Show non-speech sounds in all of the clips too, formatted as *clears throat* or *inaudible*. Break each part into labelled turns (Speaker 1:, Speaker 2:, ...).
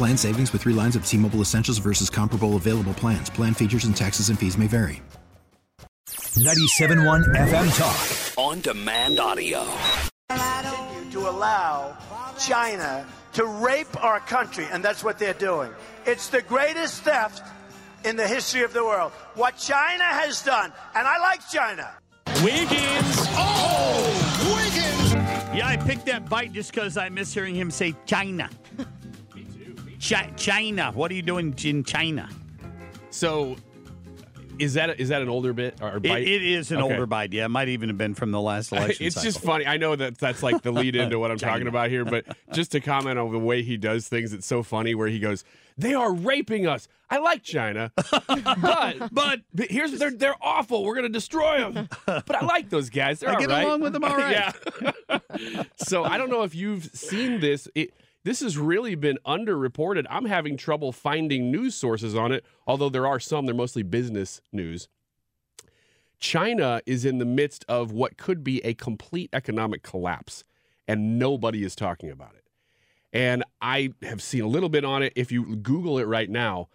Speaker 1: Plan savings with three lines of T Mobile Essentials versus comparable available plans. Plan features and taxes and fees may vary.
Speaker 2: 97.1 FM Talk.
Speaker 3: On demand audio.
Speaker 4: to allow China to rape our country, and that's what they're doing. It's the greatest theft in the history of the world. What China has done, and I like China.
Speaker 5: Wiggins. Oh, Wiggins. Yeah, I picked that bite just because I miss hearing him say China. *laughs* Chi- China. What are you doing in China?
Speaker 6: So, is that is that an older bit or
Speaker 5: It, it is an
Speaker 6: Okay.
Speaker 5: older bite. Yeah, it might even have been from the last *laughs* election.
Speaker 6: It's just funny. I know that that's like the lead into what I'm talking about here, but *laughs* just to comment on the way he does things, it's so funny. Where he goes, "They are raping us." I like China, *laughs* but but here's they're they're awful. We're gonna destroy them. But I like those guys. They're
Speaker 5: I get
Speaker 6: right.
Speaker 5: along with them all right.
Speaker 6: yeah. so I don't know if you've seen this. It, this has really been underreported. I'm having trouble finding news sources on it, although there are some. They're mostly business news. China is in the midst of what could be a complete economic collapse, and nobody is talking about it. And I have seen a little bit on it. If you Google it right now,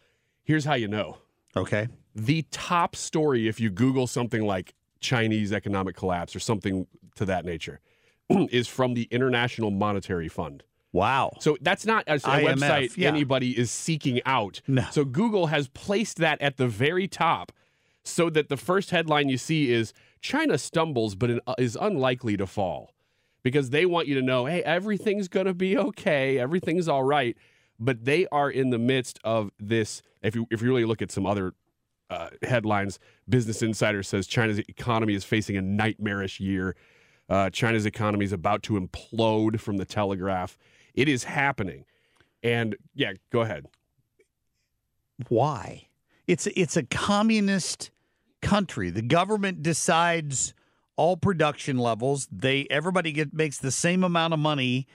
Speaker 6: here's how you know.
Speaker 5: Okay.
Speaker 6: The top story, if you Google something like Chinese economic collapse or something to that nature, *clears throat* is from the International Monetary Fund.
Speaker 5: Wow.
Speaker 6: So that's not a, a
Speaker 5: IMF,
Speaker 6: website
Speaker 5: yeah.
Speaker 6: anybody is seeking out.
Speaker 5: No.
Speaker 6: So Google has placed that at the very top so that the first headline you see is China stumbles but is unlikely to fall because they want you to know, hey, everything's going to be okay, everything's all right. But they are in the midst of this. If you if you really look at some other uh, headlines, Business Insider says China's economy is facing a nightmarish year. Uh, China's economy is about to implode from the Telegraph. It is happening. And yeah, go ahead.
Speaker 5: Why? It's it's a communist country. The government decides all production levels. They everybody get makes the same amount of money.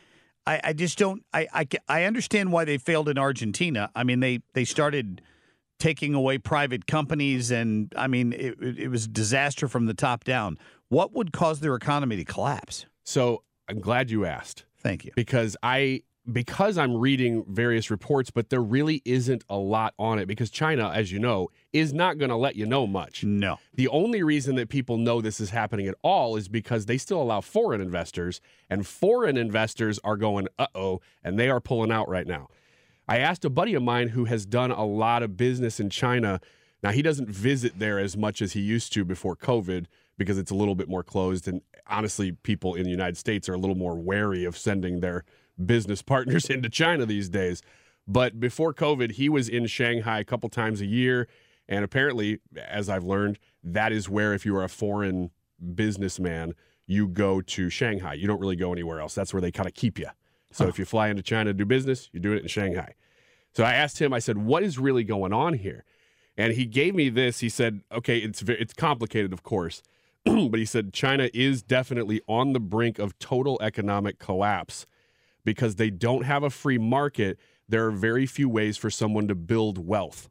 Speaker 5: I, I just don't. I, I I understand why they failed in Argentina. I mean they they started taking away private companies, and I mean it, it it was a disaster from the top down. What would cause their economy to collapse?
Speaker 6: So I'm glad you asked
Speaker 5: Thank you.
Speaker 6: because I because I'm reading various reports, but there really isn't a lot on it because China, as you know, is not going to let you know much.
Speaker 5: No.
Speaker 6: The only reason that people know this is happening at all is because they still allow foreign investors, and foreign investors are going, uh oh, and they are pulling out right now. I asked a buddy of mine who has done a lot of business in China. Now, he doesn't visit there as much as he used to before COVID because it's a little bit more closed. And honestly, people in the United States are a little more wary of sending their business *laughs* partners into China these days. But before COVID, he was in Shanghai a couple times a year. And apparently, as I've learned, that is where, if you are a foreign businessman, you go to Shanghai. You don't really go anywhere else. That's where they kind of keep you. So if you fly into China to do business, you're doing it in Shanghai. So I asked him, I said, what is really going on here? And he gave me this. He said, okay, it's, it's complicated, of course. *clears throat* but he said China is definitely on the brink of total economic collapse because they don't have a free market. There are very few ways for someone to build wealth.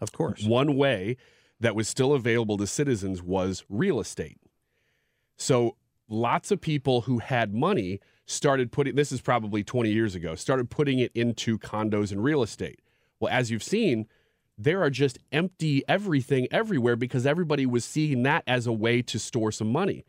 Speaker 5: Of course.
Speaker 6: One way that was still available to citizens was real estate. So lots of people who had money started putting this is probably 20 years ago, started putting it into condos and real estate. Well, as you've seen, there are just empty everything everywhere because everybody was seeing that as a way to store some money.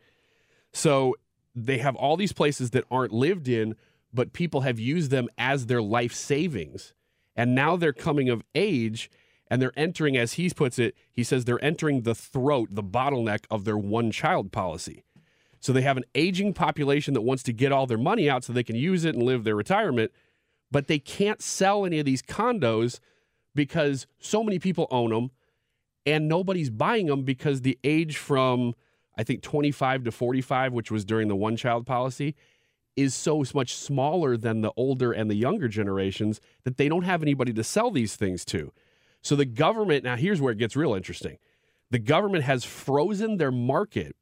Speaker 6: So they have all these places that aren't lived in, but people have used them as their life savings. And now they're coming of age and they're entering, as he puts it, he says they're entering the throat, the bottleneck of their one child policy. So they have an aging population that wants to get all their money out so they can use it and live their retirement, but they can't sell any of these condos because so many people own them and nobody's buying them because the age from I think 25 to 45, which was during the one child policy, is so much smaller than the older and the younger generations that they don't have anybody to sell these things to. So the government, now here's where it gets real interesting. The government has frozen their market,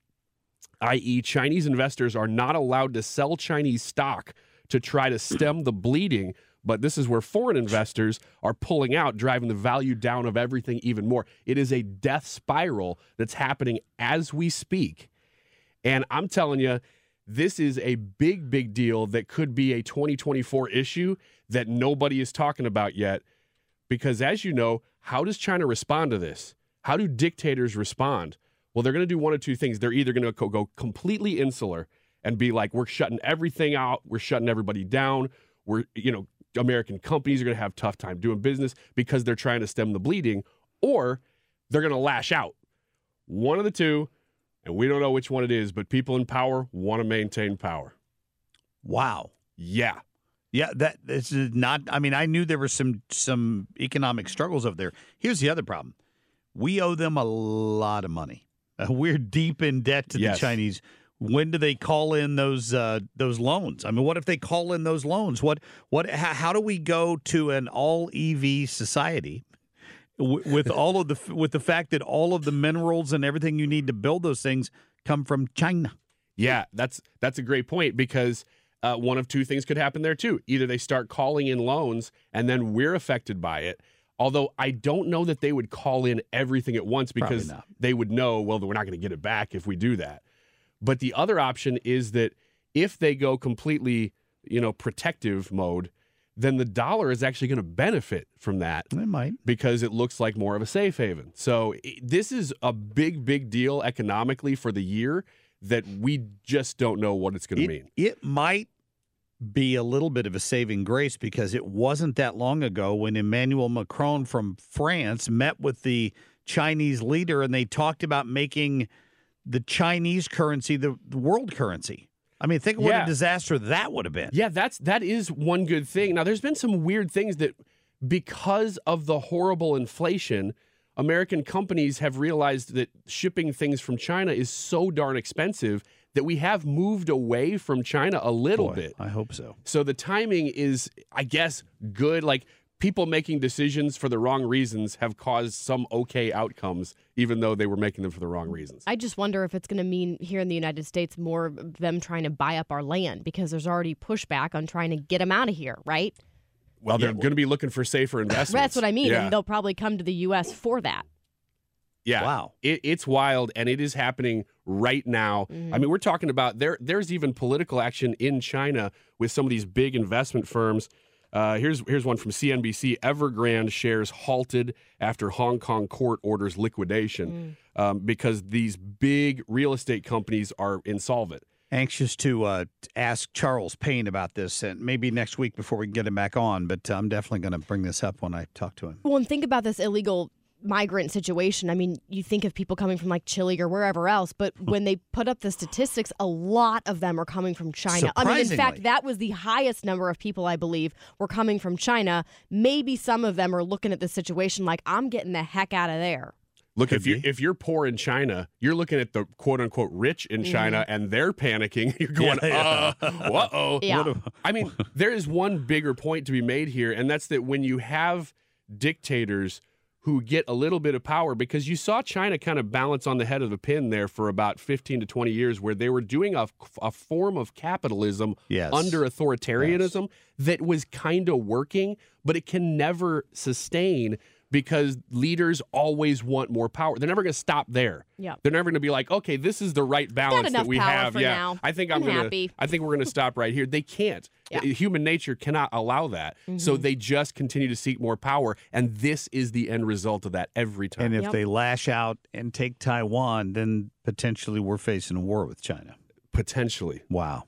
Speaker 6: i.e., Chinese investors are not allowed to sell Chinese stock to try to stem the bleeding. But this is where foreign investors are pulling out, driving the value down of everything even more. It is a death spiral that's happening as we speak. And I'm telling you, this is a big, big deal that could be a 2024 issue that nobody is talking about yet. Because as you know, how does China respond to this? How do dictators respond? Well, they're going to do one of two things. They're either going to go completely insular and be like, we're shutting everything out, we're shutting everybody down, we're, you know, American companies are going to have tough time doing business because they're trying to stem the bleeding, or they're going to lash out. One of the two, and we don't know which one it is, but people in power want to maintain power.
Speaker 5: Wow.
Speaker 6: Yeah.
Speaker 5: Yeah, that this is not. I mean, I knew there were some some economic struggles over there. Here's the other problem: we owe them a lot of money. Uh, *laughs* we're deep in debt to
Speaker 6: Yes.
Speaker 5: the Chinese. When do they call in those uh, those loans? I mean, what if they call in those loans? What what? How, how do we go to an all EV society w- with all of the with the fact that all of the minerals and everything you need to build those things come from China?
Speaker 6: Yeah, that's that's a great point because uh, one of two things could happen there too. Either they start calling in loans and then we're affected by it. Although I don't know that they would call in everything at once because they would know, well, we're not going to get it back if we do that. But the other option is that if they go completely, you know, protective mode, then the dollar is actually going to benefit from that
Speaker 5: They might.
Speaker 6: because it looks like more of a safe haven. So this is a big, big deal economically for the year that we just don't know what it's going to mean.
Speaker 5: It might be a little bit of a saving grace because it wasn't that long ago when Emmanuel Macron from France met with the Chinese leader and they talked about making the Chinese currency the, the world currency. I mean, think of what
Speaker 6: Yeah.
Speaker 5: a disaster that would have been.
Speaker 6: Yeah, that's that is one good thing. Now, there's been some weird things that because of the horrible inflation, American companies have realized that shipping things from China is so darn expensive that we have moved away from China a little
Speaker 5: Boy,
Speaker 6: bit.
Speaker 5: I hope so.
Speaker 6: So the timing is, I guess, good. Like people making decisions for the wrong reasons have caused some okay outcomes, even though they were making them for the wrong reasons.
Speaker 2: I just wonder if it's going to mean here in the United States more of them trying to buy up our land because there's already pushback on trying to get them out of here, right?
Speaker 6: Well, they're going to be looking for safer investments.
Speaker 2: That's what I mean.
Speaker 6: Yeah.
Speaker 2: And they'll probably come to the U.S. for that.
Speaker 6: Yeah.
Speaker 5: Wow.
Speaker 6: It, it's wild and it is happening right now. Mm-hmm. I mean, we're talking about there there's even political action in China with some of these big investment firms. Uh, here's here's one from CNBC. Evergrande shares halted after Hong Kong court orders liquidation um, because these big real estate companies are insolvent.
Speaker 5: Anxious to uh, ask Charles Payne about this, and maybe next week before we can get him back on. But I'm definitely going to bring this up when I talk to him.
Speaker 2: Well, and think about this illegal migrant situation. I mean, you think of people coming from like Chile or wherever else, but when they put up the statistics, a lot of them are coming from China. I mean, in fact, that was the highest number of people I believe were coming from China. Maybe some of them are looking at the situation like, I'm getting the heck out of there.
Speaker 6: Look,
Speaker 5: Could
Speaker 6: if you
Speaker 5: be.
Speaker 6: if you're poor in China, you're looking at the quote unquote rich in China, and they're panicking. *laughs* You're going,
Speaker 5: Yeah,
Speaker 6: uh, uh oh. *laughs*
Speaker 2: Yeah.
Speaker 6: I mean, there is one bigger point to be made here, and that's that when you have dictators who get a little bit of power, because you saw China kind of balance on the head of the pin there for about 15 to 20 years, where they were doing a, a form of capitalism
Speaker 5: Yes.
Speaker 6: under authoritarianism that was kind of working, but it can never sustain because leaders always want more power. They're never going to stop there.
Speaker 2: Yeah.
Speaker 6: They're never going to be like, okay, this is the right balance that we
Speaker 2: power
Speaker 6: have.
Speaker 2: for
Speaker 6: yeah.
Speaker 2: now.
Speaker 6: I think I'm,
Speaker 2: I'm
Speaker 6: going to
Speaker 2: happy.
Speaker 6: I think we're going to stop right here. They can't.
Speaker 2: Yeah. Mm-hmm.
Speaker 6: Uh, Human nature cannot allow that. So they just continue to seek more power and this is the end result of that every time.
Speaker 5: And if
Speaker 2: Yep.
Speaker 5: they lash out and take Taiwan, then potentially we're facing a war with China.
Speaker 6: potentially.
Speaker 5: Wow.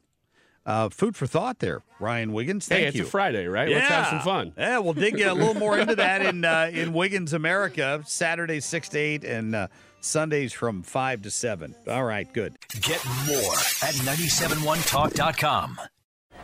Speaker 5: Uh, food for thought there, Ryan Wiggins. Thank
Speaker 6: hey, it's
Speaker 5: you.
Speaker 6: a Friday, right? Let's have some fun.
Speaker 5: Yeah, we'll dig a little more into *laughs* that in uh, in Wiggins America. Saturdays six to eight and uh, Sundays from five to seven. All right, good.
Speaker 3: Get more at 971talk.com.